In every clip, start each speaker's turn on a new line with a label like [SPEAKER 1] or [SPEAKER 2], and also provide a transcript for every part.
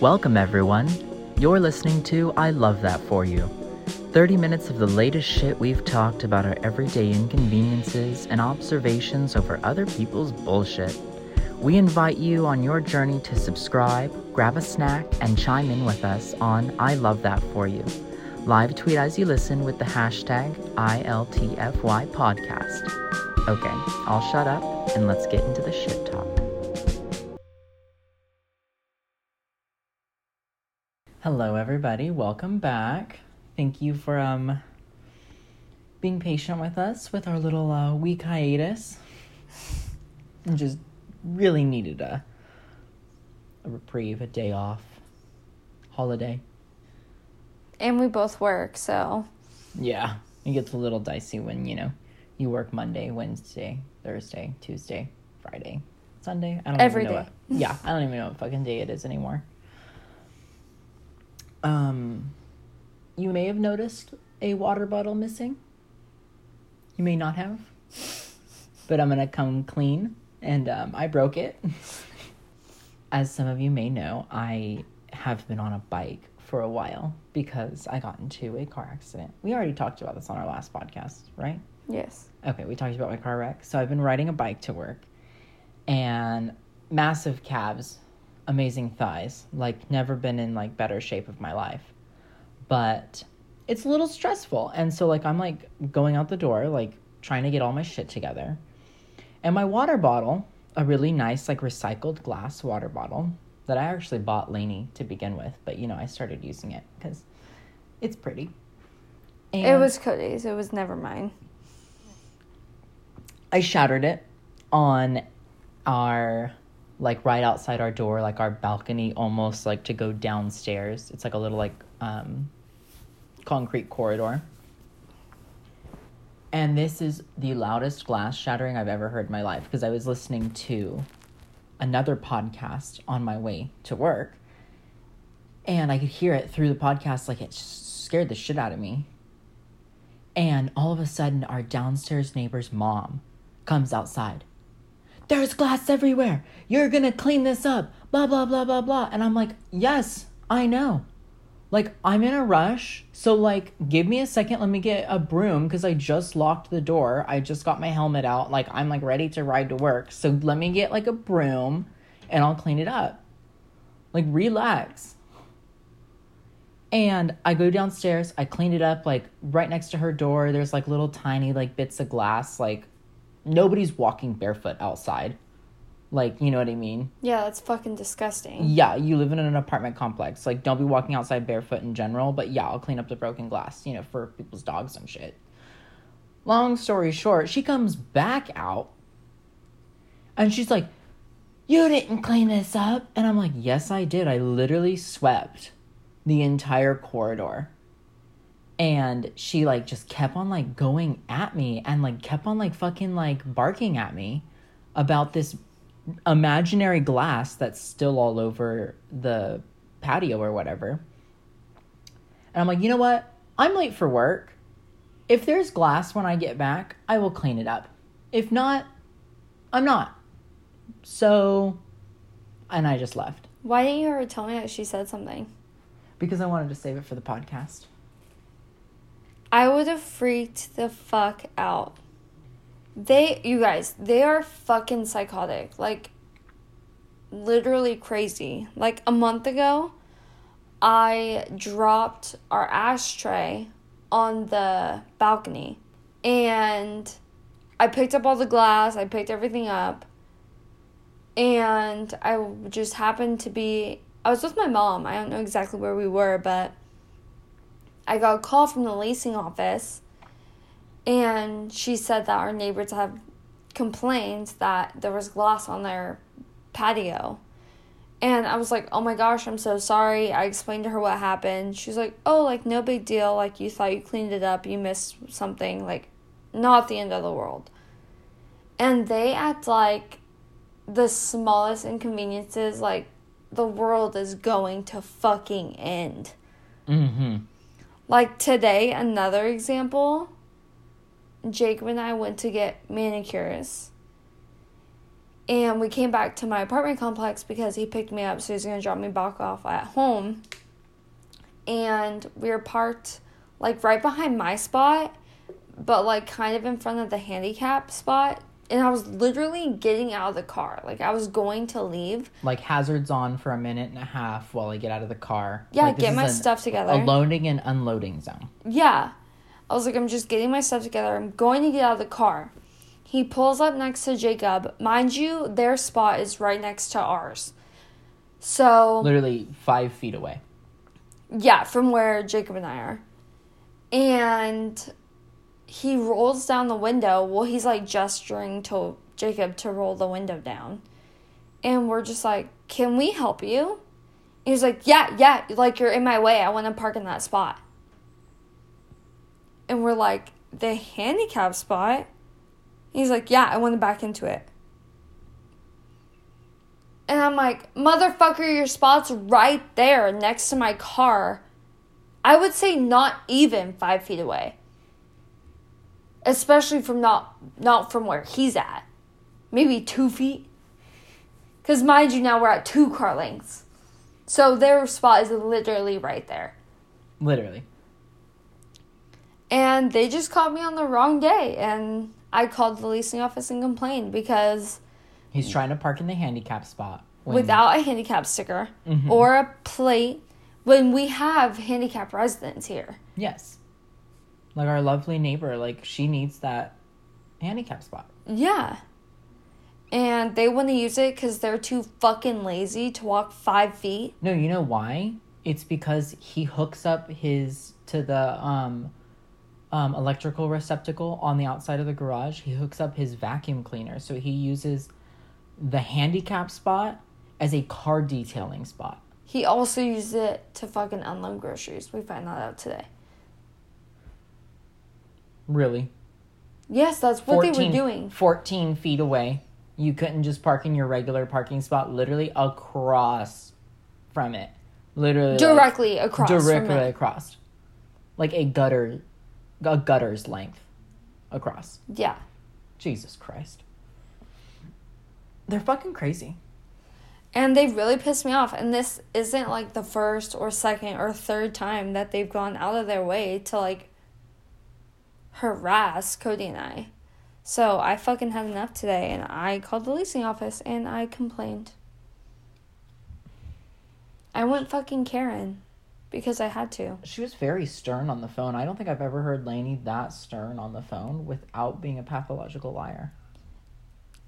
[SPEAKER 1] Welcome, everyone. You're listening to I Love That For You. 30 minutes of the latest shit we've talked about our everyday inconveniences and observations over other people's bullshit. We invite you on your journey to subscribe, grab a snack, and chime in with us on I Love That For You. Live tweet as you listen with the hashtag ILTFY podcast. Okay, I'll shut up and let's get into the shit talk. Hello, everybody. Welcome back. Thank you for um being patient with us with our little uh, week hiatus. And just really needed a a reprieve, a day off, holiday.
[SPEAKER 2] And we both work, so
[SPEAKER 1] Yeah, it gets a little dicey when you know you work Monday, Wednesday, Thursday, Tuesday, Friday, Sunday. I don't
[SPEAKER 2] Every
[SPEAKER 1] even know
[SPEAKER 2] day.
[SPEAKER 1] What, yeah, I don't even know what fucking day it is anymore. Um, you may have noticed a water bottle missing. You may not have, but I'm gonna come clean, and um, I broke it. As some of you may know, I have been on a bike for a while because I got into a car accident. We already talked about this on our last podcast, right?
[SPEAKER 2] yes.
[SPEAKER 1] Okay, we talked about my car wreck. So I've been riding a bike to work and massive calves, amazing thighs, like never been in like better shape of my life. But it's a little stressful. And so like I'm like going out the door, like trying to get all my shit together. And my water bottle, a really nice like recycled glass water bottle that I actually bought Lainey to begin with, but you know, I started using it cuz it's pretty.
[SPEAKER 2] It
[SPEAKER 1] And-
[SPEAKER 2] was Cody's. It was never mine.
[SPEAKER 1] I shattered it on our like right outside our door, like our balcony almost like to go downstairs. It's like a little like um concrete corridor. And this is the loudest glass shattering I've ever heard in my life because I was listening to another podcast on my way to work and I could hear it through the podcast like it scared the shit out of me. And all of a sudden, our downstairs neighbor's mom comes outside. There's glass everywhere. You're gonna clean this up. Blah, blah, blah, blah, blah. And I'm like, yes, I know. Like, I'm in a rush. So, like, give me a second. Let me get a broom because I just locked the door. I just got my helmet out. Like, I'm like ready to ride to work. So, let me get like a broom and I'll clean it up. Like, relax. And I go downstairs, I clean it up like right next to her door. There's like little tiny like bits of glass. Like nobody's walking barefoot outside. Like, you know what I mean?
[SPEAKER 2] Yeah, that's fucking disgusting.
[SPEAKER 1] Yeah, you live in an apartment complex. Like, don't be walking outside barefoot in general. But yeah, I'll clean up the broken glass, you know, for people's dogs and shit. Long story short, she comes back out and she's like, You didn't clean this up. And I'm like, Yes, I did. I literally swept the entire corridor. And she like just kept on like going at me and like kept on like fucking like barking at me about this imaginary glass that's still all over the patio or whatever. And I'm like, you know what? I'm late for work. If there's glass when I get back, I will clean it up. If not, I'm not. So, and I just left
[SPEAKER 2] Why didn't you ever tell me that she said something?
[SPEAKER 1] because I wanted to save it for the podcast.
[SPEAKER 2] I would have freaked the fuck out. They, you guys, they are fucking psychotic. Like, literally crazy. Like, a month ago, I dropped our ashtray on the balcony. And I picked up all the glass, I picked everything up. And I just happened to be, I was with my mom. I don't know exactly where we were, but I got a call from the leasing office, and she said that our neighbors have complained that there was glass on their patio. And I was like, oh my gosh, I'm so sorry. I explained to her what happened. She's like, oh, like, no big deal. Like, you thought you cleaned it up, you missed something. Like, not the end of the world. And they act like the smallest inconveniences, like, the world is going to fucking end.
[SPEAKER 1] Mm-hmm.
[SPEAKER 2] Like today, another example. Jacob and I went to get manicures. And we came back to my apartment complex because he picked me up, so he's gonna drop me back off at home. And we were parked like right behind my spot, but like kind of in front of the handicap spot. And I was literally getting out of the car. Like I was going to leave.
[SPEAKER 1] Like hazards on for a minute and a half while I get out of the car.
[SPEAKER 2] Yeah,
[SPEAKER 1] Like,
[SPEAKER 2] get my
[SPEAKER 1] an-
[SPEAKER 2] stuff together.
[SPEAKER 1] A loading and unloading zone.
[SPEAKER 2] Yeah. I was like, I'm just getting my stuff together. I'm going to get out of the car. He pulls up next to Jacob. Mind you, their spot is right next to ours. So,
[SPEAKER 1] Literally five feet away.
[SPEAKER 2] yeah, from where Jacob and I are. And he rolls down the window. Well, he's like gesturing to Jacob to roll the window down. And we're just like, Can we help you? And he's like, Yeah, yeah, like you're in my way. I want to park in that spot. And we're like, The handicap spot? He's like, Yeah, I want to back into it. And I'm like, Motherfucker, your spot's right there next to my car. I would say not even five feet away. Especially from not not from where he's at. Maybe two feet. Cause mind you now we're at two car lengths. So their spot is literally right there.
[SPEAKER 1] Literally.
[SPEAKER 2] And they just caught me on the wrong day and I called the leasing office and complained because
[SPEAKER 1] He's trying to park in the handicap spot. when-
[SPEAKER 2] without a handicap sticker
[SPEAKER 1] Mhm.
[SPEAKER 2] or a plate when we have handicap residents here.
[SPEAKER 1] Yes. Like our lovely neighbor, like she needs that handicap spot.
[SPEAKER 2] Yeah. And they want to use it because they're too fucking lazy to walk five feet.
[SPEAKER 1] No, you know why? It's because he hooks up his to the um um electrical receptacle on the outside of the garage. He hooks up his vacuum cleaner. So he uses the handicap spot as a car detailing spot.
[SPEAKER 2] He also uses it to fucking unload groceries. We find that out today.
[SPEAKER 1] Really?
[SPEAKER 2] Yes, that's what they were doing.
[SPEAKER 1] 14 feet away. You couldn't just park in your regular parking spot, literally across from it. Literally. like,
[SPEAKER 2] Directly across
[SPEAKER 1] directly
[SPEAKER 2] from it.
[SPEAKER 1] across. Like a gutter, a gutter's length across.
[SPEAKER 2] Yeah.
[SPEAKER 1] Jesus Christ. They're fucking crazy.
[SPEAKER 2] And they really pissed me off. And this isn't like the first or second or third time that they've gone out of their way to like harass Cody and I. So I fucking had enough today and I called the leasing office and I complained. I went fucking Karen because I had to.
[SPEAKER 1] She was very stern on the phone. I don't think I've ever heard Lainey that stern on the phone without being a pathological liar.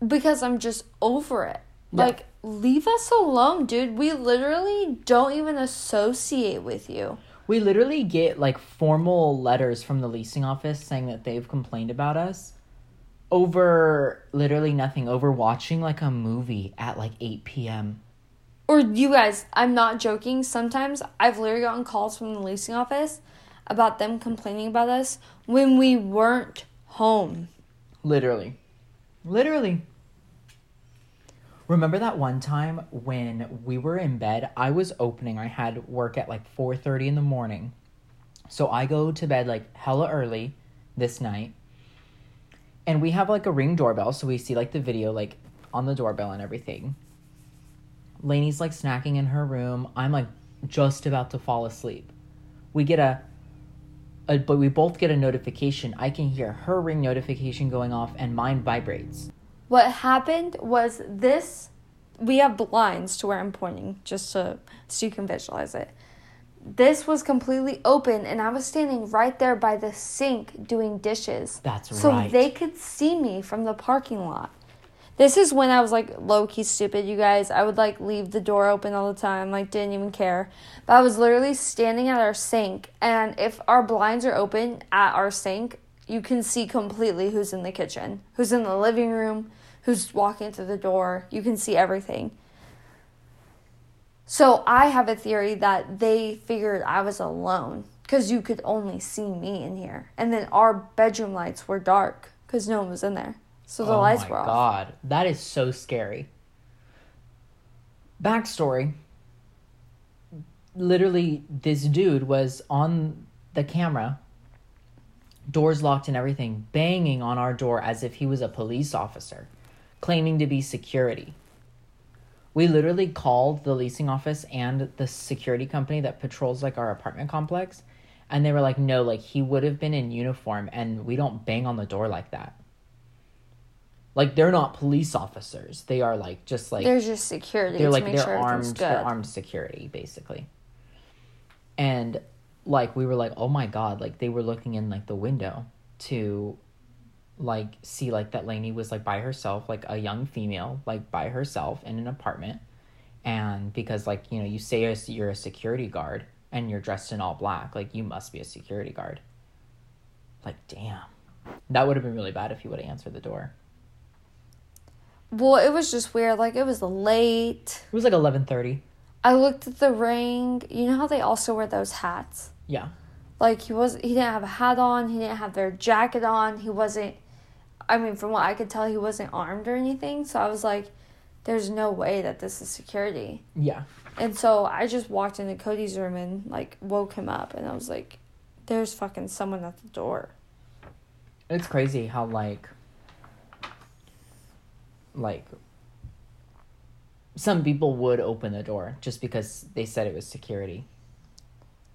[SPEAKER 2] Because I'm just over it.
[SPEAKER 1] Yeah.
[SPEAKER 2] Like, leave us alone, dude. We literally don't even associate with you.
[SPEAKER 1] We literally get like formal letters from the leasing office saying that they've complained about us over literally nothing, over watching like a movie at like 8 p.m.
[SPEAKER 2] Or you guys, I'm not joking. Sometimes I've literally gotten calls from the leasing office about them complaining about us when we weren't home.
[SPEAKER 1] Literally. Literally. Remember that one time when we were in bed? I was opening. I had work at like 4:30 in the morning. So I go to bed like hella early this night. And we have like a ring doorbell, so we see like the video like on the doorbell and everything. Lainey's like snacking in her room. I'm like just about to fall asleep. We get a uh, but we both get a notification. I can hear her ring notification going off and mine vibrates.
[SPEAKER 2] What happened was this we have blinds to where I'm pointing just to so you can visualize it. This was completely open and I was standing right there by the sink doing dishes.
[SPEAKER 1] That's
[SPEAKER 2] so
[SPEAKER 1] right.
[SPEAKER 2] So they could see me from the parking lot. This is when I was like low key stupid, you guys. I would like leave the door open all the time, like didn't even care. But I was literally standing at our sink, and if our blinds are open at our sink, you can see completely who's in the kitchen, who's in the living room, who's walking through the door. You can see everything. So I have a theory that they figured I was alone because you could only see me in here, and then our bedroom lights were dark because no one was in there. So the
[SPEAKER 1] oh
[SPEAKER 2] lights were off.
[SPEAKER 1] god, that is so scary. Backstory. Literally, this dude was on the camera, doors locked and everything, banging on our door as if he was a police officer. Claiming to be security. We literally called the leasing office and the security company that patrols like our apartment complex, and they were like, "No, like he would have been in uniform, and we don't bang on the door like that." Like they're not police officers; they are like just like
[SPEAKER 2] They're just security.
[SPEAKER 1] they're
[SPEAKER 2] to
[SPEAKER 1] like
[SPEAKER 2] make
[SPEAKER 1] they're
[SPEAKER 2] sure
[SPEAKER 1] armed
[SPEAKER 2] good.
[SPEAKER 1] they're armed security basically and like we were like oh my god like they were looking in like the window to like see like that Lainey was like by herself like a young female like by herself in an apartment and because like you know you say you're a security guard and you're dressed in all black like you must be a security guard like damn that would have been really bad if you would have answered the door
[SPEAKER 2] Well, it was just weird. Like it was late.
[SPEAKER 1] it was like 11:30
[SPEAKER 2] I looked at the ring. You know how they also wear those hats?
[SPEAKER 1] yeah
[SPEAKER 2] Like he was he didn't have a hat on, he didn't have their jacket on, he wasn't I mean from what I could tell he wasn't armed or anything. So I was like there's no way that this is security.
[SPEAKER 1] yeah
[SPEAKER 2] And so I just walked into Cody's room and like woke him up and I was like there's fucking someone at the door.
[SPEAKER 1] It's crazy how like like some people would open the door just because they said it was security.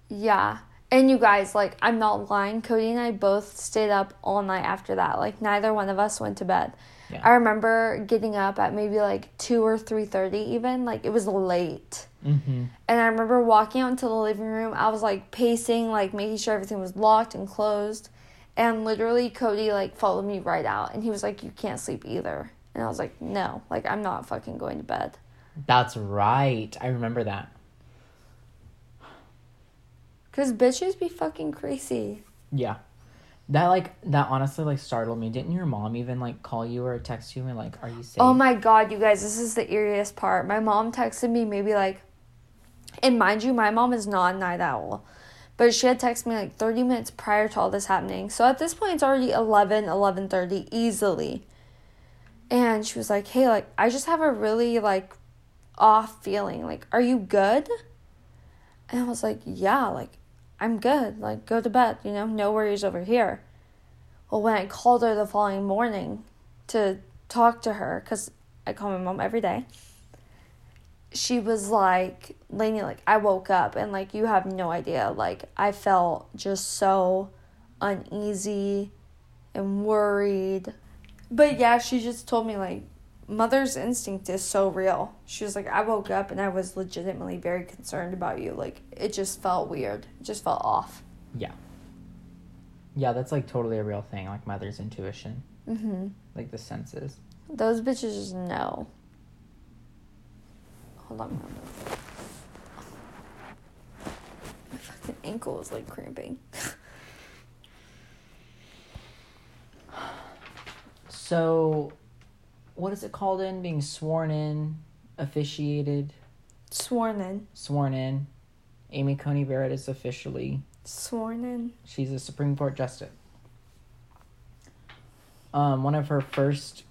[SPEAKER 2] Yeah. And you guys, like, I'm not lying. Cody and I both stayed up all night after that. Like, neither one of us went to bed.
[SPEAKER 1] Yeah.
[SPEAKER 2] I remember getting up at maybe like two or three thirty, even like it was late.
[SPEAKER 1] Mm-hmm.
[SPEAKER 2] And I remember walking out into the living room. I was like pacing, like making sure everything was locked and closed. And literally, Cody like followed me right out, and he was like, "You can't sleep either." And I was like, "No, like I'm not fucking going to bed."
[SPEAKER 1] That's right. I remember that.
[SPEAKER 2] Cause bitches be fucking crazy.
[SPEAKER 1] Yeah. That like that honestly like startled me. Didn't your mom even like call you or text you and like, are you safe?
[SPEAKER 2] Oh my god, you guys, this is the eeriest part. My mom texted me maybe like and mind you, my mom is not a night owl. But she had texted me like 30 minutes prior to all this happening. So at this point it's already 11, 11:30 easily. And she was like, "Hey, like I just have a really like off feeling. Like, are you good?" And I was like, "Yeah, like I'm good. Like go to bed, you know? No worries over here." Well, when I called her the following morning to talk to her cuz I call my mom every day. She was like, Lainey, like, I woke up and, like, you have no idea. Like, I felt just so uneasy and worried. But yeah, she just told me, like, mother's instinct is so real. She was like, I woke up and I was legitimately very concerned about you. Like, it just felt weird. It just felt off.
[SPEAKER 1] Yeah. Yeah, that's like totally a real thing, like mother's intuition,
[SPEAKER 2] Mm-hmm.
[SPEAKER 1] like the senses.
[SPEAKER 2] Those bitches just know. Hold on. My fucking ankle is like cramping.
[SPEAKER 1] So, what is it called in? Being sworn in, officiated,
[SPEAKER 2] Sworn in.
[SPEAKER 1] sworn in. Amy Coney Barrett is officially
[SPEAKER 2] Sworn in.
[SPEAKER 1] She's a Supreme Court justice. Um, one of her first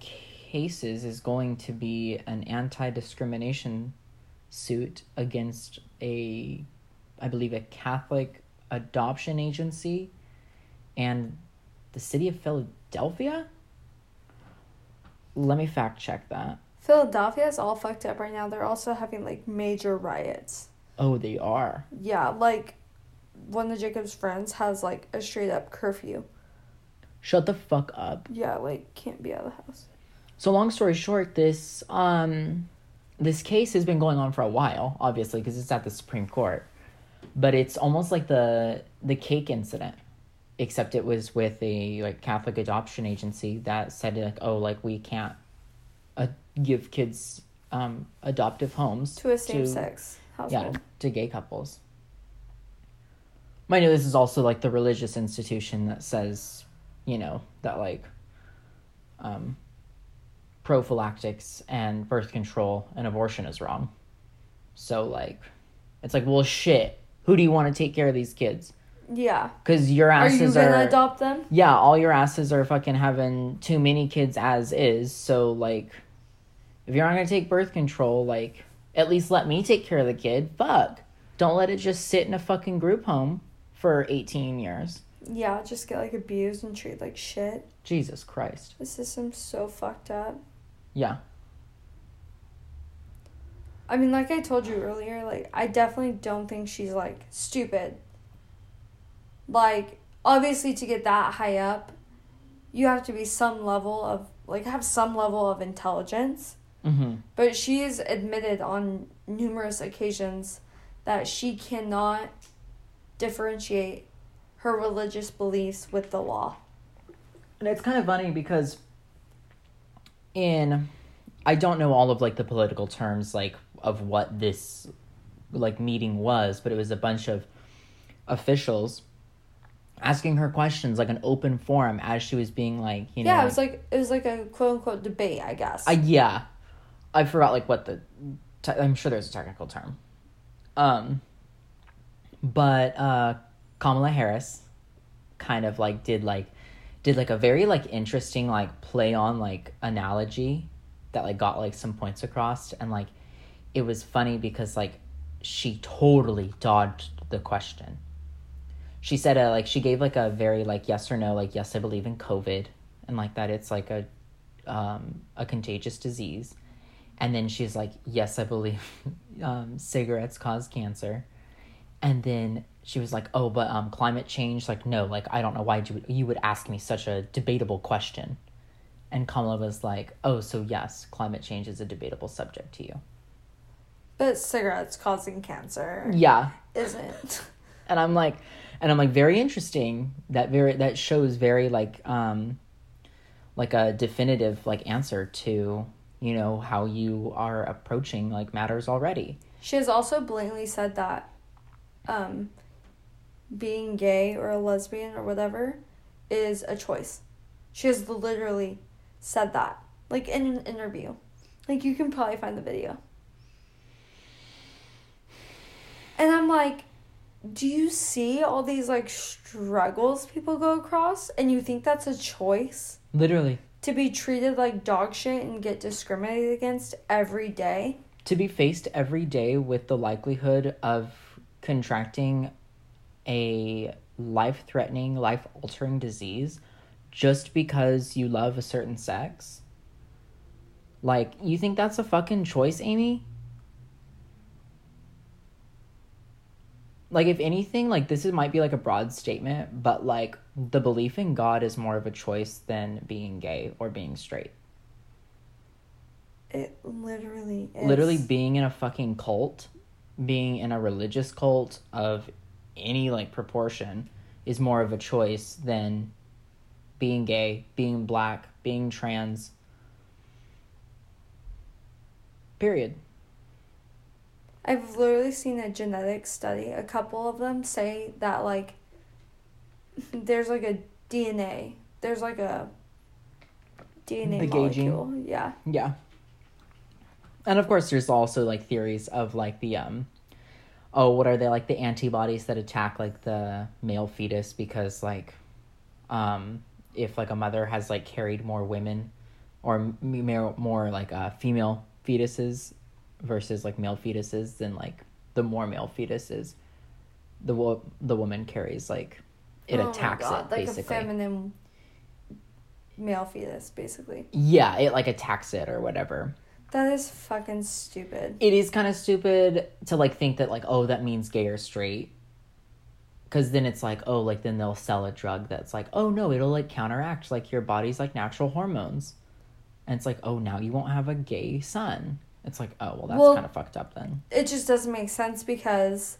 [SPEAKER 1] cases is going to be an anti-discrimination suit against a, I believe, a Catholic adoption agency, and the city of Philadelphia. Let me fact check that.
[SPEAKER 2] Philadelphia is all fucked up right now. They're also having like major riots.
[SPEAKER 1] Oh, they are.
[SPEAKER 2] Yeah, like one of Jacob's friends has like a straight up curfew.
[SPEAKER 1] Shut the fuck up.
[SPEAKER 2] Yeah, like can't be out of the house.
[SPEAKER 1] So long story short, this um this case has been going on for a while, obviously, because it's at the Supreme Court. But it's almost like the the cake incident, except it was with a like Catholic adoption agency that said like, oh, like we can't uh, give kids um adoptive homes
[SPEAKER 2] To a same sex
[SPEAKER 1] yeah to gay couples. Mind you, this is also like the religious institution that says, you know, that like um, prophylactics and birth control and abortion is wrong. So like, it's like, well, shit. Who do you want to take care of these kids?
[SPEAKER 2] Yeah.
[SPEAKER 1] Because your asses Are
[SPEAKER 2] you gonna
[SPEAKER 1] are
[SPEAKER 2] adopt them?
[SPEAKER 1] yeah, all your asses are fucking having too many kids as is. So like, if you're not gonna take birth control, like, at least let me take care of the kid. Fuck, don't let it just sit in a fucking group home for 18 years.
[SPEAKER 2] Yeah, just get like abused and treated like shit.
[SPEAKER 1] Jesus Christ.
[SPEAKER 2] The system's so fucked up.
[SPEAKER 1] Yeah.
[SPEAKER 2] I mean, like I told you earlier, like I definitely don't think she's like stupid. Like obviously to get that high up, you have to be some level of like have some level of intelligence.
[SPEAKER 1] Mm-hmm.
[SPEAKER 2] But she has admitted on numerous occasions that she cannot differentiate her religious beliefs with the law.
[SPEAKER 1] And it's kind of funny because in I don't know all of like the political terms like of what this like meeting was, but it was a bunch of officials asking her questions like an open forum as she was being like, you know
[SPEAKER 2] Yeah, it was like it was like a quote unquote debate, I guess.
[SPEAKER 1] I yeah. I forgot like what the te- I'm sure there's a technical term. Um but uh Kamala Harris kind of like did like did like a very like interesting like play on like analogy that like got like some points across and like it was funny because like she totally dodged the question. She said uh, like she gave like a very like yes or no like yes I believe in COVID and like that it's like a um a contagious disease. And then she's like yes I believe um cigarettes cause cancer. And then she was like, "Oh, but um, climate change, like, no, like, I don't know why you would, you would ask me such a debatable question." And Kamala was like, "Oh, so yes, climate change is a debatable subject to you."
[SPEAKER 2] but cigarettes causing cancer
[SPEAKER 1] Yeah,
[SPEAKER 2] isn't.
[SPEAKER 1] and I'm like, and I'm like, very interesting. That very that shows very like um, like a definitive like answer to you know how you are approaching like matters already.
[SPEAKER 2] She has also blatantly said that um, being gay or a lesbian or whatever is a choice. She has literally said that, like in an interview. Like you can probably find the video. And I'm like, do you see all these like struggles people go across and you think that's a choice?
[SPEAKER 1] Literally,
[SPEAKER 2] To be treated like dog shit and get discriminated against every day?
[SPEAKER 1] to be faced every day with the likelihood of contracting a life threatening, life altering disease just because you love a certain sex? Like, you think that's a fucking choice, Amy? Like, if anything, like, this is, might be like a broad statement, but like, the belief in God is more of a choice than being gay or being straight.
[SPEAKER 2] It literally is.
[SPEAKER 1] literally being in a fucking cult, being in a religious cult of any like proportion is more of a choice than being gay, being black, being trans. Period.
[SPEAKER 2] I've literally seen a genetic study. A couple of them say that like there's like a DNA. There's like a DNA
[SPEAKER 1] The
[SPEAKER 2] molecule. Yeah.
[SPEAKER 1] Yeah. And of course there's also like theories of like the um oh what are they like the antibodies that attack like the male fetus because like um if like a mother has like carried more women or m- more, more like uh female fetuses versus like male fetuses then like the more male fetuses the wo- the woman carries like it
[SPEAKER 2] Oh
[SPEAKER 1] attacks it
[SPEAKER 2] like
[SPEAKER 1] basically.
[SPEAKER 2] a feminine male fetus, basically.
[SPEAKER 1] yeah it like attacks it or whatever.
[SPEAKER 2] That is fucking stupid.
[SPEAKER 1] it is kind of stupid to like think that like oh that means gay or straight. Because then it's like oh like then they'll sell a drug that's like oh no it'll like counteract like your body's like natural hormones. And it's like oh now you won't have a gay son it's like oh well that's
[SPEAKER 2] Well-
[SPEAKER 1] kind of fucked up then
[SPEAKER 2] It just doesn't make sense because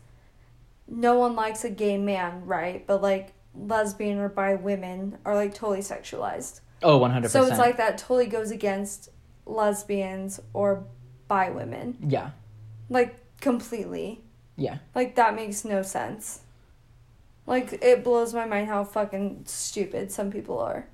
[SPEAKER 2] no one likes a gay man, right? But like lesbian or bi women are like totally sexualized.
[SPEAKER 1] oh 100%
[SPEAKER 2] So it's like that totally goes against lesbians or bi women.
[SPEAKER 1] yeah
[SPEAKER 2] Like completely.
[SPEAKER 1] yeah
[SPEAKER 2] Like that makes no sense. Like it blows my mind how fucking stupid some people are.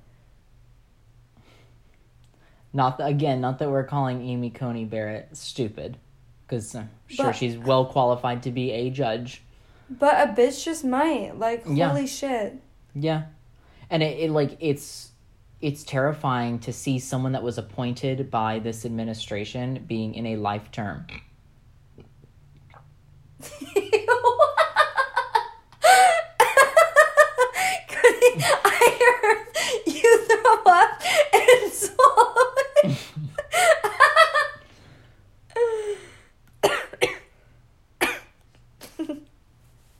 [SPEAKER 1] Not that again not that we're calling amy coney barrett stupid because i'm uh, sure
[SPEAKER 2] But-
[SPEAKER 1] she's well qualified to be a judge
[SPEAKER 2] But a bitch just might. Like
[SPEAKER 1] Yeah.
[SPEAKER 2] holy shit.
[SPEAKER 1] Yeah. And it, it like it's it's terrifying to see someone that was appointed by this administration being in a life term.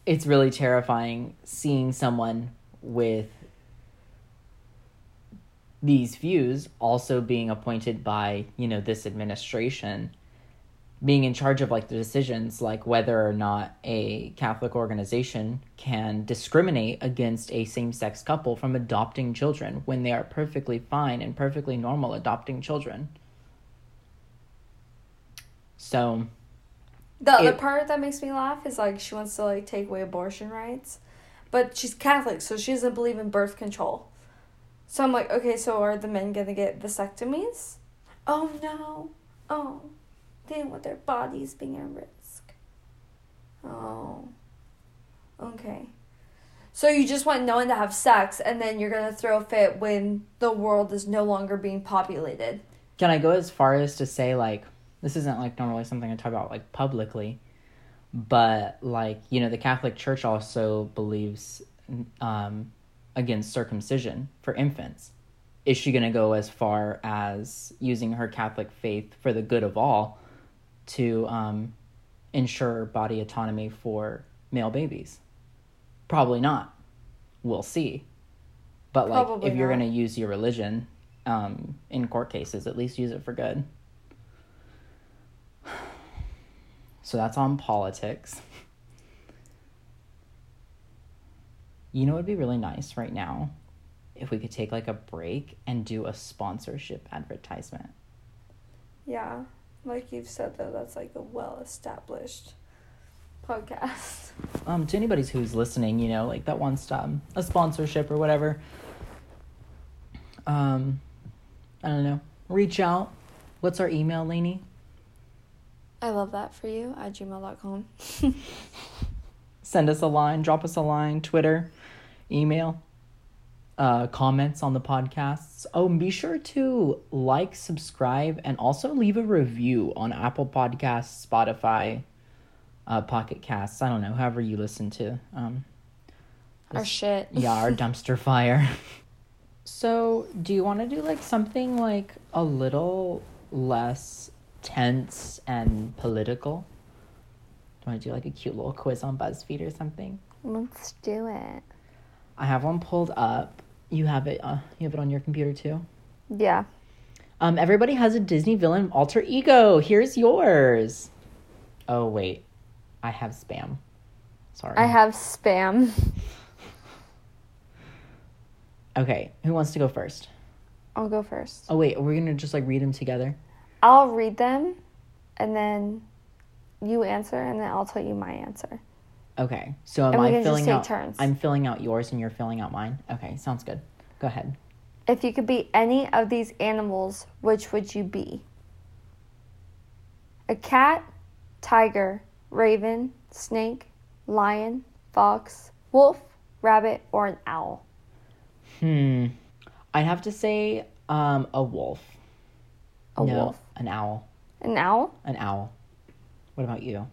[SPEAKER 1] it's really terrifying seeing someone with these views also being appointed by, you know, this administration being in charge of like the decisions like whether or not a Catholic organization can discriminate against a same-sex couple from adopting children when they are perfectly fine and perfectly normal adopting children. So,
[SPEAKER 2] The other
[SPEAKER 1] It-
[SPEAKER 2] part that makes me laugh is like she wants to like take away abortion rights, but she's Catholic, so she doesn't believe in birth control. So I'm like, okay, so are the men gonna get vasectomies? Oh no! Oh, they didn't want their bodies being at risk. Oh, okay. So you just want no one to have sex, and then you're gonna throw a fit when the world is no longer being populated.
[SPEAKER 1] can I go as far as to say like this isn't like normally something I talk about like publicly, but like you know the Catholic Church also believes um, against circumcision for infants. Is she going to go as far as using her Catholic faith for the good of all to um, ensure body autonomy for male babies? Probably not. We'll see. But like,
[SPEAKER 2] Probably
[SPEAKER 1] if you're going to use your religion um, in court cases, at least use it for good. So that's on politics. You know, it'd be really nice right now if we could take like a break and do a sponsorship advertisement.
[SPEAKER 2] Yeah, like you've said though, that's like a well established podcast.
[SPEAKER 1] Um, to anybody who's listening, you know, like that wants um, a sponsorship or whatever. Um, I don't know. Reach out. What's our email, Lainey?
[SPEAKER 2] I love that for you at gmail.com.
[SPEAKER 1] Send us a line. Drop us a line. Twitter, email. Uh, comments on the podcasts. Oh, and be sure to like, subscribe, and also leave a review on Apple Podcasts, Spotify, uh, Pocket Casts. I don't know, however you listen to um,
[SPEAKER 2] Our shit.
[SPEAKER 1] yeah, our dumpster fire. So, do you want to do like something like a little less tense and political? Do you want to do like a cute little quiz on BuzzFeed or something?
[SPEAKER 2] Let's do it.
[SPEAKER 1] I have one pulled up. You have it. Uh, you have it on your computer too.
[SPEAKER 2] Yeah.
[SPEAKER 1] Um, everybody has a Disney villain alter ego. Here's yours. Oh wait, I have spam. Sorry.
[SPEAKER 2] I have spam.
[SPEAKER 1] Okay, who wants to go first?
[SPEAKER 2] I'll go first.
[SPEAKER 1] Oh wait, we're gonna just like read them together.
[SPEAKER 2] I'll read them and then you answer and then I'll tell you my answer.
[SPEAKER 1] Okay, so am
[SPEAKER 2] And we
[SPEAKER 1] I
[SPEAKER 2] can just
[SPEAKER 1] filling
[SPEAKER 2] take
[SPEAKER 1] out?
[SPEAKER 2] turns.
[SPEAKER 1] I'm filling out yours, and you're filling out mine. Okay, sounds good. Go ahead.
[SPEAKER 2] If you could be any of these animals, which would you be? A cat, tiger, raven, snake, lion, fox, wolf, rabbit, or an owl?
[SPEAKER 1] Hmm. I'd have to say um a wolf.
[SPEAKER 2] A
[SPEAKER 1] no,
[SPEAKER 2] wolf.
[SPEAKER 1] An owl.
[SPEAKER 2] An owl?
[SPEAKER 1] An owl. What about you?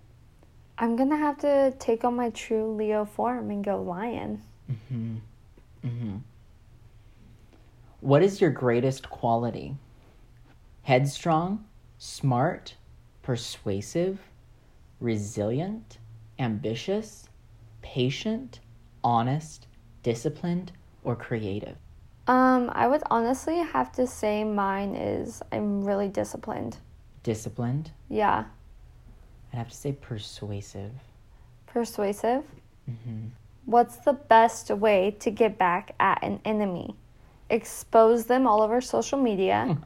[SPEAKER 2] I'm gonna have to take on my true Leo form and go lion.
[SPEAKER 1] Mm-hmm. Mm-hmm. What is your greatest quality? Headstrong, smart, persuasive, resilient, ambitious, patient, honest, disciplined, or creative?
[SPEAKER 2] Um, I would honestly have to say mine is I'm really disciplined.
[SPEAKER 1] Disciplined.
[SPEAKER 2] Yeah.
[SPEAKER 1] I'd have to say persuasive.
[SPEAKER 2] Persuasive.
[SPEAKER 1] hmm
[SPEAKER 2] What's the best way to get back at an enemy? Expose them all over social media,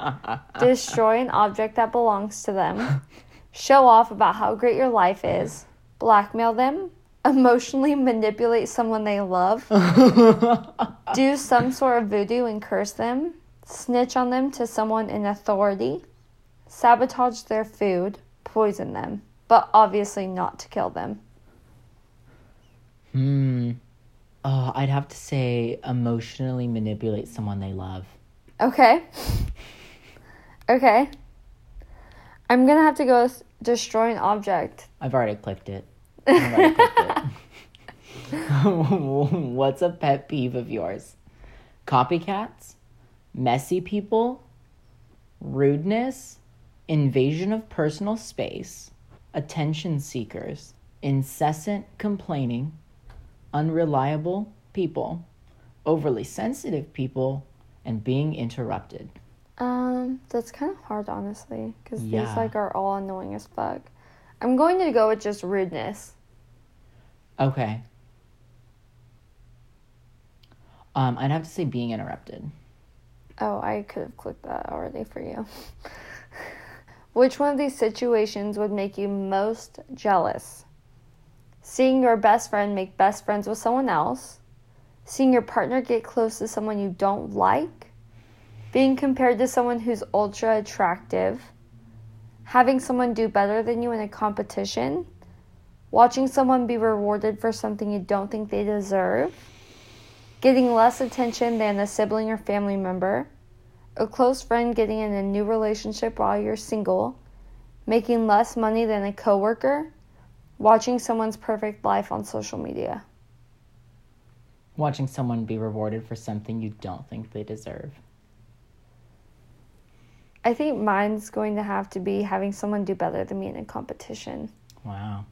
[SPEAKER 2] destroy an object that belongs to them, show off about how great your life is, blackmail them, emotionally manipulate someone they love, do some sort of voodoo and curse them, snitch on them to someone in authority, sabotage their food, poison them, but obviously not to kill them.
[SPEAKER 1] Hmm. Oh, I'd have to say emotionally manipulate someone they love.
[SPEAKER 2] Okay. Okay. I'm gonna have to go destroy an object.
[SPEAKER 1] I've already clicked it. I've already clicked it. What's a pet peeve of yours? Copycats? Messy people? Rudeness? Invasion of personal space? Attention seekers? incessant complaining, unreliable people, overly sensitive people, and being interrupted.
[SPEAKER 2] Um, that's kind of hard, honestly, because
[SPEAKER 1] Yeah.
[SPEAKER 2] these like are all annoying as fuck. I'm going to go with just rudeness.
[SPEAKER 1] Okay. Um, I'd have to say being interrupted.
[SPEAKER 2] Oh, I could have clicked that already for you. Which one of these situations would make you most jealous? Seeing your best friend make best friends with someone else, seeing your partner get close to someone you don't like, being compared to someone who's ultra attractive, having someone do better than you in a competition, watching someone be rewarded for something you don't think they deserve, getting less attention than a sibling or family member, a close friend getting in a new relationship while you're single, making less money than a coworker, watching someone's perfect life on social media.
[SPEAKER 1] Watching someone be rewarded for something you don't think they deserve.
[SPEAKER 2] I think mine's going to have to be having someone do better than me in a competition.
[SPEAKER 1] Wow.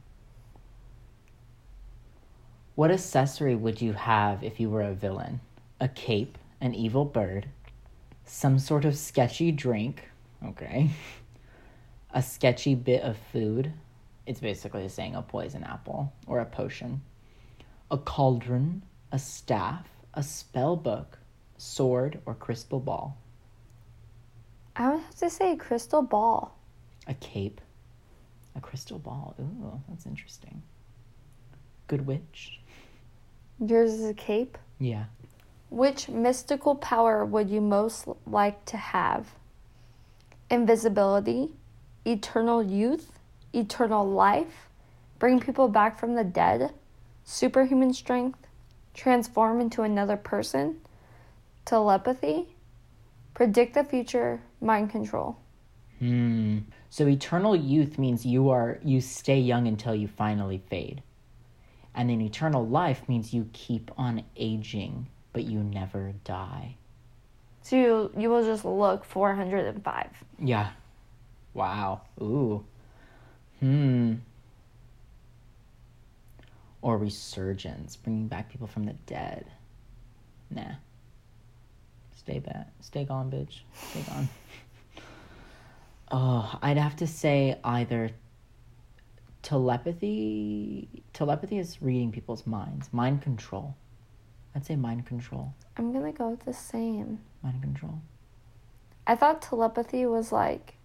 [SPEAKER 1] What accessory would you have if you were a villain? A cape, an evil bird, some sort of sketchy drink, okay, a sketchy bit of food. It's basically saying a poison apple or a potion, a cauldron, a staff, a spell book, sword, or crystal ball,
[SPEAKER 2] I would have to say crystal ball.
[SPEAKER 1] a cape, a crystal ball. Ooh, that's interesting. Good witch.
[SPEAKER 2] Yours is a cape.
[SPEAKER 1] Yeah.
[SPEAKER 2] Which mystical power would you most like to have? Invisibility, eternal youth, eternal life, bring people back from the dead, superhuman strength, transform into another person, telepathy, predict the future, mind control.
[SPEAKER 1] Hmm. So eternal youth means you are you stay young until you finally fade. And then eternal life means you keep on aging, but you never die.
[SPEAKER 2] So you, you will just look 405.
[SPEAKER 1] Yeah. Wow. Ooh. Hmm. Or resurgence, bringing back people from the dead. Nah. Stay back. Stay gone, bitch. Stay gone. oh, I'd have to say either telepathy. Telepathy is reading people's minds. Mind control. I'd say mind control.
[SPEAKER 2] I'm gonna go with the same.
[SPEAKER 1] Mind control.
[SPEAKER 2] I thought telepathy was like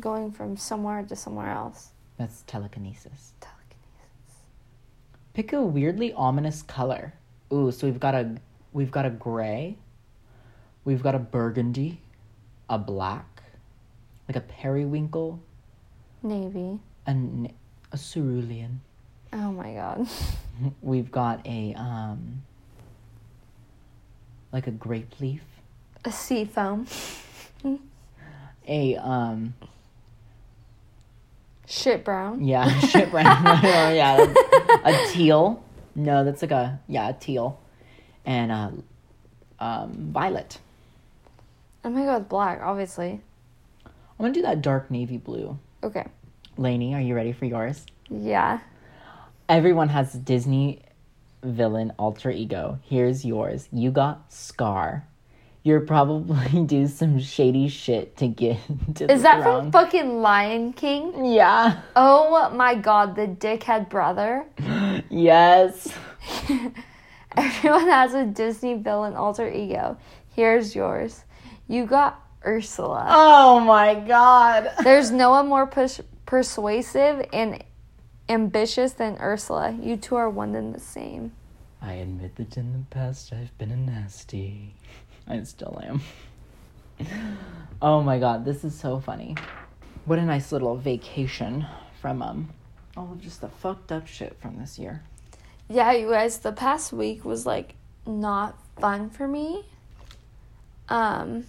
[SPEAKER 2] going from somewhere to somewhere else.
[SPEAKER 1] That's telekinesis.
[SPEAKER 2] Telekinesis.
[SPEAKER 1] Pick a weirdly ominous color. Ooh, so we've got a we've got a gray, we've got a burgundy, a black, like a periwinkle,
[SPEAKER 2] Navy.
[SPEAKER 1] and a cerulean.
[SPEAKER 2] Oh my god.
[SPEAKER 1] We've got a um like a grape leaf,
[SPEAKER 2] A sea foam.
[SPEAKER 1] a um
[SPEAKER 2] Shit brown.
[SPEAKER 1] yeah shit brown oh, yeah a teal. No, that's like a yeah a teal, and a um violet.
[SPEAKER 2] I'm gonna go with black, obviously.
[SPEAKER 1] I'm gonna do that dark navy blue.
[SPEAKER 2] Okay.
[SPEAKER 1] Lainey, are you ready for yours?
[SPEAKER 2] Yeah.
[SPEAKER 1] Everyone has Disney villain alter ego. Here's yours. You got Scar. You're probably do some shady shit to get to
[SPEAKER 2] Is that
[SPEAKER 1] throne.
[SPEAKER 2] from fucking Lion King?
[SPEAKER 1] Yeah.
[SPEAKER 2] Oh my god, the dickhead brother.
[SPEAKER 1] Yes.
[SPEAKER 2] Everyone has a Disney villain alter ego. Here's yours. You got Ursula.
[SPEAKER 1] Oh my god.
[SPEAKER 2] There's no one more push- persuasive and ambitious than Ursula. You two are one and the same.
[SPEAKER 1] I admit that in the past I've been a nasty. I still am. Oh my god, this is so funny. What a nice little vacation from um all of just the fucked up shit from this year.
[SPEAKER 2] Yeah, you guys, the past week was like not fun for me. Um,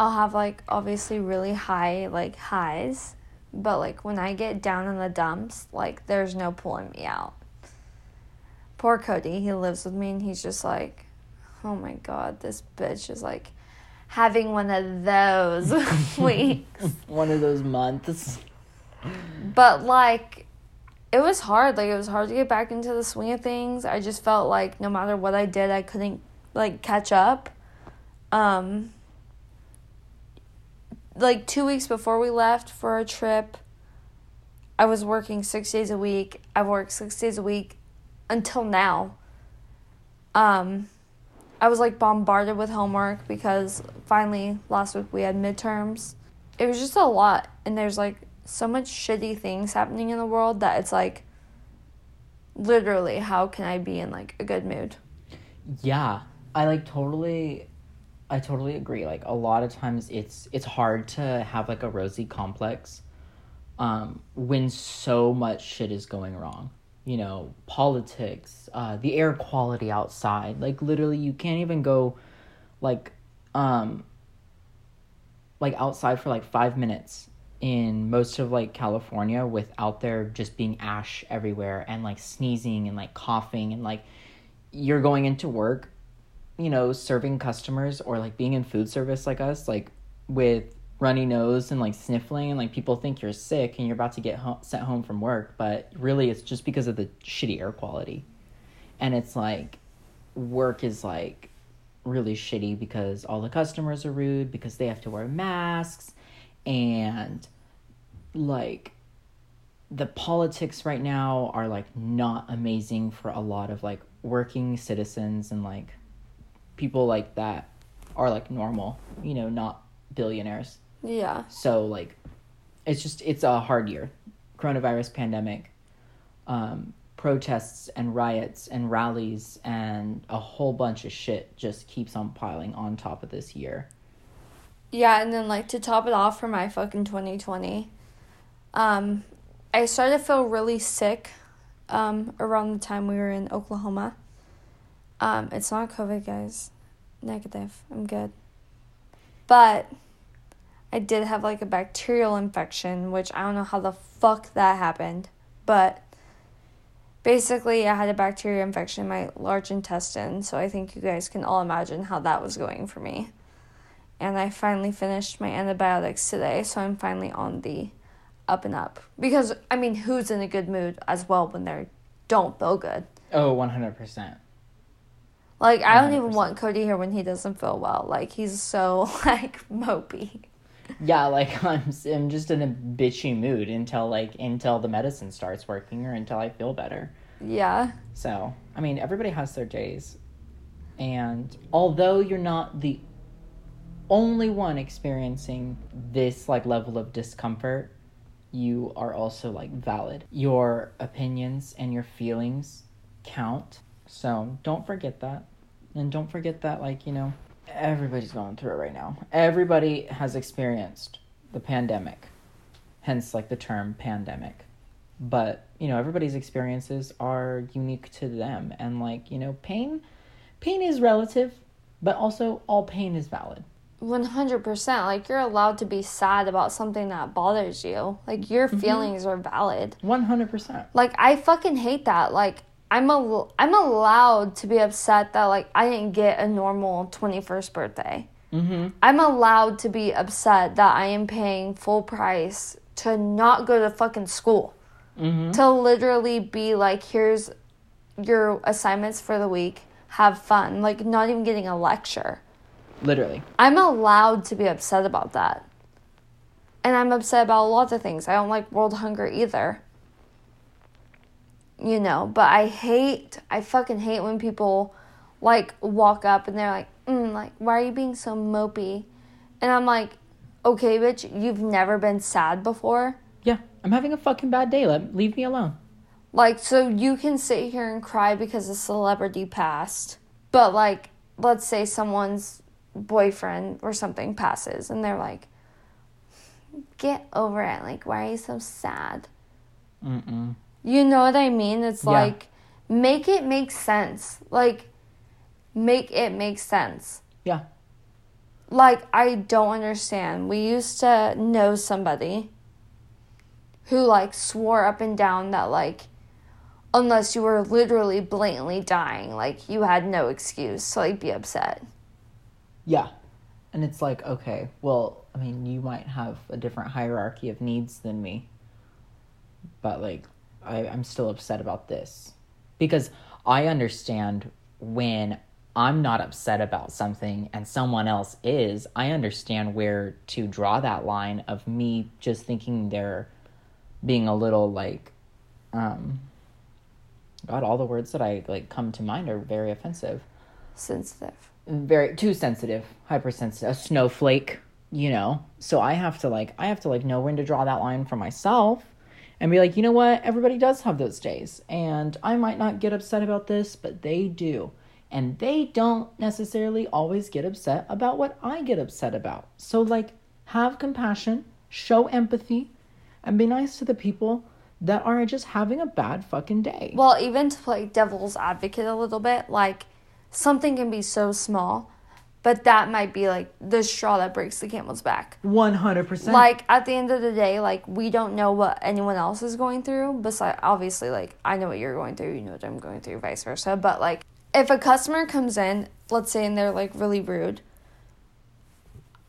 [SPEAKER 2] I'll have like obviously really high like highs, but like when I get down in the dumps, like there's no pulling me out. Poor Cody, he lives with me and he's just like, oh my god, this bitch is like having one of those weeks.
[SPEAKER 1] One of those months.
[SPEAKER 2] But like it was hard. Like it was hard to get back into the swing of things. I just felt like no matter what I did, I couldn't like catch up. Um like 2 weeks before we left for a trip, I was working 6 days a week. I've worked 6 days a week until now. Um I was like bombarded with homework because finally last week we had midterms. It was just a lot and there's like so much shitty things happening in the world that it's like literally how can I be in like a good mood?
[SPEAKER 1] Yeah, I like totally I totally agree. Like a lot of times it's it's hard to have like a rosy complex um when so much shit is going wrong. You know, politics, uh the air quality outside. Like literally you can't even go like um like outside for like 5 minutes in most of like California without there just being ash everywhere and like sneezing and like coughing and like you're going into work, you know, serving customers or like being in food service like us, like with runny nose and like sniffling and like people think you're sick and you're about to get sent home from work, but really it's just because of the shitty air quality. And it's like work is like really shitty because all the customers are rude because they have to wear masks and like the politics right now are like not amazing for a lot of like working citizens and like people like that are like normal, you know, not billionaires.
[SPEAKER 2] Yeah.
[SPEAKER 1] So like it's just it's a hard year. Coronavirus pandemic, um, protests and riots and rallies and a whole bunch of shit just keeps on piling on top of this year.
[SPEAKER 2] Yeah, and then like to top it off for my fucking 2020, um, I started to feel really sick um, around the time we were in Oklahoma. Um, it's not COVID, guys. Negative. I'm good. But I did have like a bacterial infection, which I don't know how the fuck that happened. But basically, I had a bacterial infection in my large intestine. So I think you guys can all imagine how that was going for me and I finally finished my antibiotics today, so I'm finally on the up and up. Because I mean, who's in a good mood as well when they don't feel good?
[SPEAKER 1] Oh, 100%.
[SPEAKER 2] Like I don't even want Cody here when he doesn't feel well. Like he's so like mopey.
[SPEAKER 1] Yeah, like I'm I'm just in a bitchy mood until like until the medicine starts working or until I feel better.
[SPEAKER 2] Yeah.
[SPEAKER 1] So, I mean, everybody has their days. And although you're not the only one experiencing this like level of discomfort, you are also like valid. Your opinions and your feelings count. So don't forget that. And don't forget that, like, you know, everybody's going through it right now. Everybody has experienced the pandemic, hence, like, the term pandemic. But, you know, everybody's experiences are unique to them. And, like, you know, pain, pain is relative, but also all pain is valid.
[SPEAKER 2] 100%. Like, you're allowed to be sad about something that bothers you. Like, your mm-hmm. feelings are valid.
[SPEAKER 1] 100%.
[SPEAKER 2] Like, I fucking hate that. Like, I'm a, I'm allowed to be upset that like I didn't get a normal 21st birthday.
[SPEAKER 1] Mm-hmm.
[SPEAKER 2] I'm allowed to be upset that I am paying full price to not go to fucking school.
[SPEAKER 1] Mm-hmm.
[SPEAKER 2] To literally be like, here's your assignments for the week. Have fun. Like not even getting a lecture.
[SPEAKER 1] Literally.
[SPEAKER 2] I'm allowed to be upset about that. And I'm upset about lots of things. I don't like world hunger either you know, but I hate, I fucking hate when people like walk up and they're like, mm, like, why are you being so mopey? And I'm like, okay, bitch, you've never been sad before.
[SPEAKER 1] Yeah, I'm having a fucking bad day. Let leave me alone.
[SPEAKER 2] Like, so you can sit here and cry because a celebrity passed, but like, let's say someone's boyfriend or something passes and they're like, get over it. Like, why are you so sad?
[SPEAKER 1] Mm-mm.
[SPEAKER 2] You know what I mean? It's
[SPEAKER 1] Yeah.
[SPEAKER 2] like make it make sense. Like make it make sense.
[SPEAKER 1] Yeah.
[SPEAKER 2] Like I don't understand. We used to know somebody who like swore up and down that like unless you were literally blatantly dying, like you had no excuse to like be upset.
[SPEAKER 1] Yeah. And it's like, okay, well, I mean, you might have a different hierarchy of needs than me. But like I, I'm still upset about this. Because I understand when I'm not upset about something and someone else is, I understand where to draw that line of me just thinking they're being a little like um God, all the words that I like come to mind are very offensive.
[SPEAKER 2] Sensitive.
[SPEAKER 1] Very too sensitive, hypersensitive, a snowflake, you know. So I have to like I have to like know when to draw that line for myself and be like, you know what? Everybody does have those days. And I might not get upset about this, but they do. And they don't necessarily always get upset about what I get upset about. So, like, have compassion, show empathy, and be nice to the people that are just having a bad fucking day.
[SPEAKER 2] Well, even to play devil's advocate a little bit, like something can be so small, but that might be like the straw that breaks the camel's back.
[SPEAKER 1] 100%.
[SPEAKER 2] Like at the end of the day, like we don't know what anyone else is going through. Besides, obviously, like I know what you're going through, you know what I'm going through, vice versa. But like, if a customer comes in, let's say, and they're like really rude,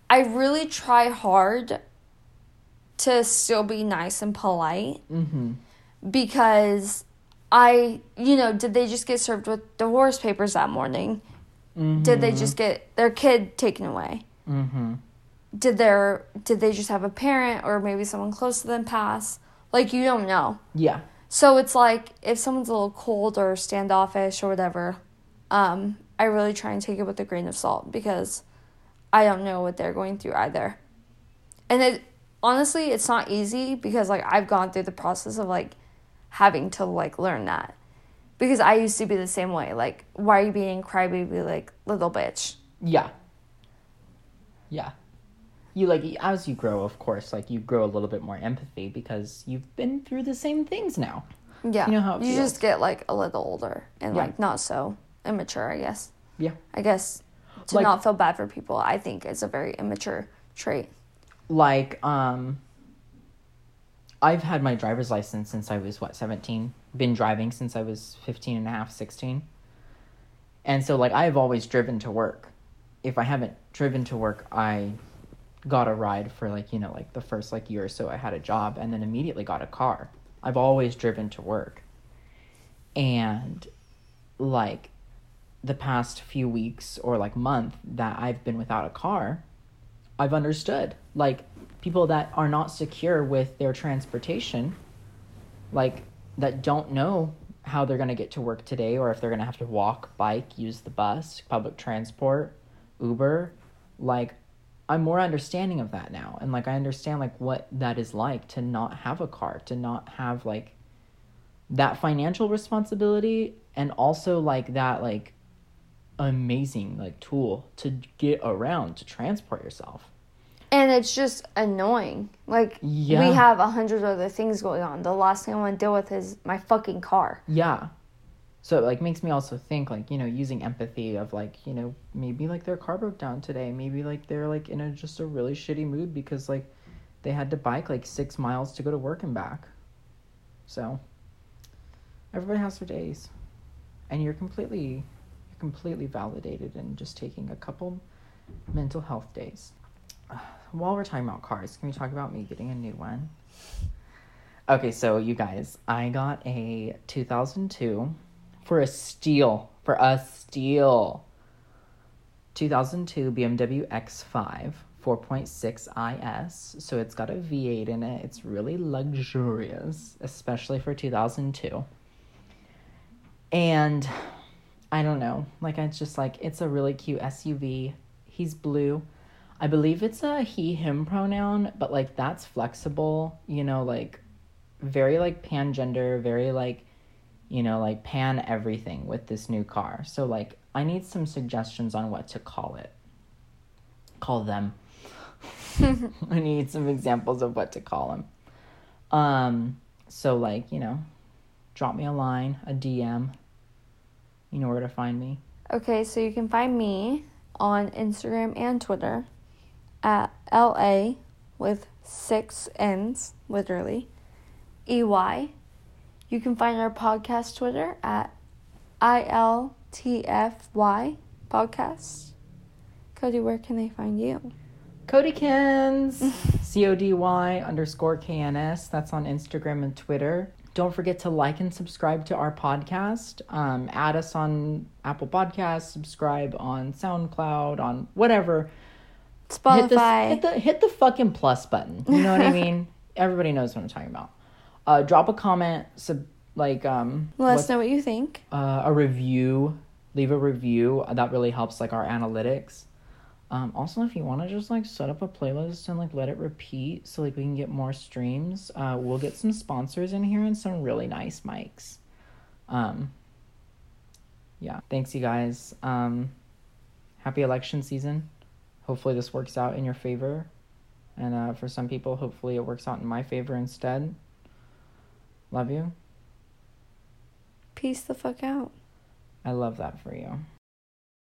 [SPEAKER 2] I really try hard to still be nice and polite
[SPEAKER 1] mm-hmm.
[SPEAKER 2] because I, you know, did they just get served with divorce papers that morning?
[SPEAKER 1] Mm-hmm.
[SPEAKER 2] Did they just get their kid taken away?
[SPEAKER 1] Mm-hmm.
[SPEAKER 2] Did their did they just have a parent or maybe someone close to them pass? Like you don't know.
[SPEAKER 1] Yeah.
[SPEAKER 2] So it's like if someone's a little cold or standoffish or whatever, um, I really try and take it with a grain of salt because I don't know what they're going through either. And it honestly, it's not easy because like I've gone through the process of like having to like learn that. Because I used to be the same way. Like, why are you being crybaby like little bitch?
[SPEAKER 1] Yeah. Yeah. You like as you grow, of course, like you grow a little bit more empathy because you've been through the same things now.
[SPEAKER 2] Yeah.
[SPEAKER 1] You know how
[SPEAKER 2] you
[SPEAKER 1] feels.
[SPEAKER 2] just get like a little older and
[SPEAKER 1] Yeah.
[SPEAKER 2] like not so immature, I guess.
[SPEAKER 1] Yeah.
[SPEAKER 2] I guess to
[SPEAKER 1] Like-
[SPEAKER 2] not feel bad for people, I think is a very immature trait.
[SPEAKER 1] Like um I've had my driver's license since I was what, 17? Been driving since I was 15 and a half, 16. And so like I've always driven to work. If I haven't driven to work, I got a ride for like, you know, like the first like year or so I had a job and then immediately got a car. I've always driven to work. And like the past few weeks or like month that I've been without a car, I've understood. Like people that are not secure with their transportation, like that don't know how they're going to get to work today or if they're going to have to walk, bike, use the bus, public transport, Uber, like I'm more understanding of that now. And like I understand like what that is like to not have a car, to not have like that financial responsibility and also like that like amazing like tool to get around to transport yourself.
[SPEAKER 2] And it's just annoying. Like
[SPEAKER 1] Yeah.
[SPEAKER 2] we have a hundred other things going on. The last thing I want to deal with is my fucking car.
[SPEAKER 1] Yeah. So it like makes me also think like, you know, using empathy of like, you know, maybe like their car broke down today. Maybe like they're like in a just a really shitty mood because like they had to bike like six miles to go to work and back. So everybody has their days. And you're completely you're completely validated in just taking a couple mental health days. While we're talking about cars, can we talk about me getting a new one? Okay, so you guys, I got a 2002 for a steal, for a steal. 2002 BMW X5 4.6 IS. So it's got a V8 in it. It's really luxurious, especially for 2002. And I don't know, like it's just like it's a really cute SUV. He's blue. I believe it's a he him pronoun, but like that's flexible, you know, like very like pan gender, very like you know, like pan everything with this new car. So like I need some suggestions on what to call it. Call them. I need some examples of what to call them. Um so like, you know, drop me a line, a DM. You know where to find me.
[SPEAKER 2] Okay, so you can find me on Instagram and Twitter at LA with six N's, literally. EY. You can find our podcast Twitter at ILTFY podcast. Cody, where can they find you?
[SPEAKER 1] Codykins, C O D Y underscore K N S. That's on Instagram and Twitter. don't forget to like and subscribe to our podcast. Um, add us on Apple Podcasts, subscribe on SoundCloud, on whatever. Hit the,
[SPEAKER 2] Spotify.
[SPEAKER 1] hit the hit the fucking plus button. You know what I mean? Everybody knows what I'm talking about. Uh, drop a comment, sub, like um,
[SPEAKER 2] Let us know what you think.
[SPEAKER 1] uh, a review. Leave a review. That really helps like our analytics. Um, also, if you want to just like set up a playlist and like let it repeat so like we can get more streams, uh, we'll get some sponsors in here and some really nice mics. Um, yeah, thanks you guys. Um, happy election season. Hopefully this works out in your favor, and uh, for some people, hopefully it works out in my favor instead. Love you.
[SPEAKER 2] Peace the fuck out.
[SPEAKER 1] I love that for you.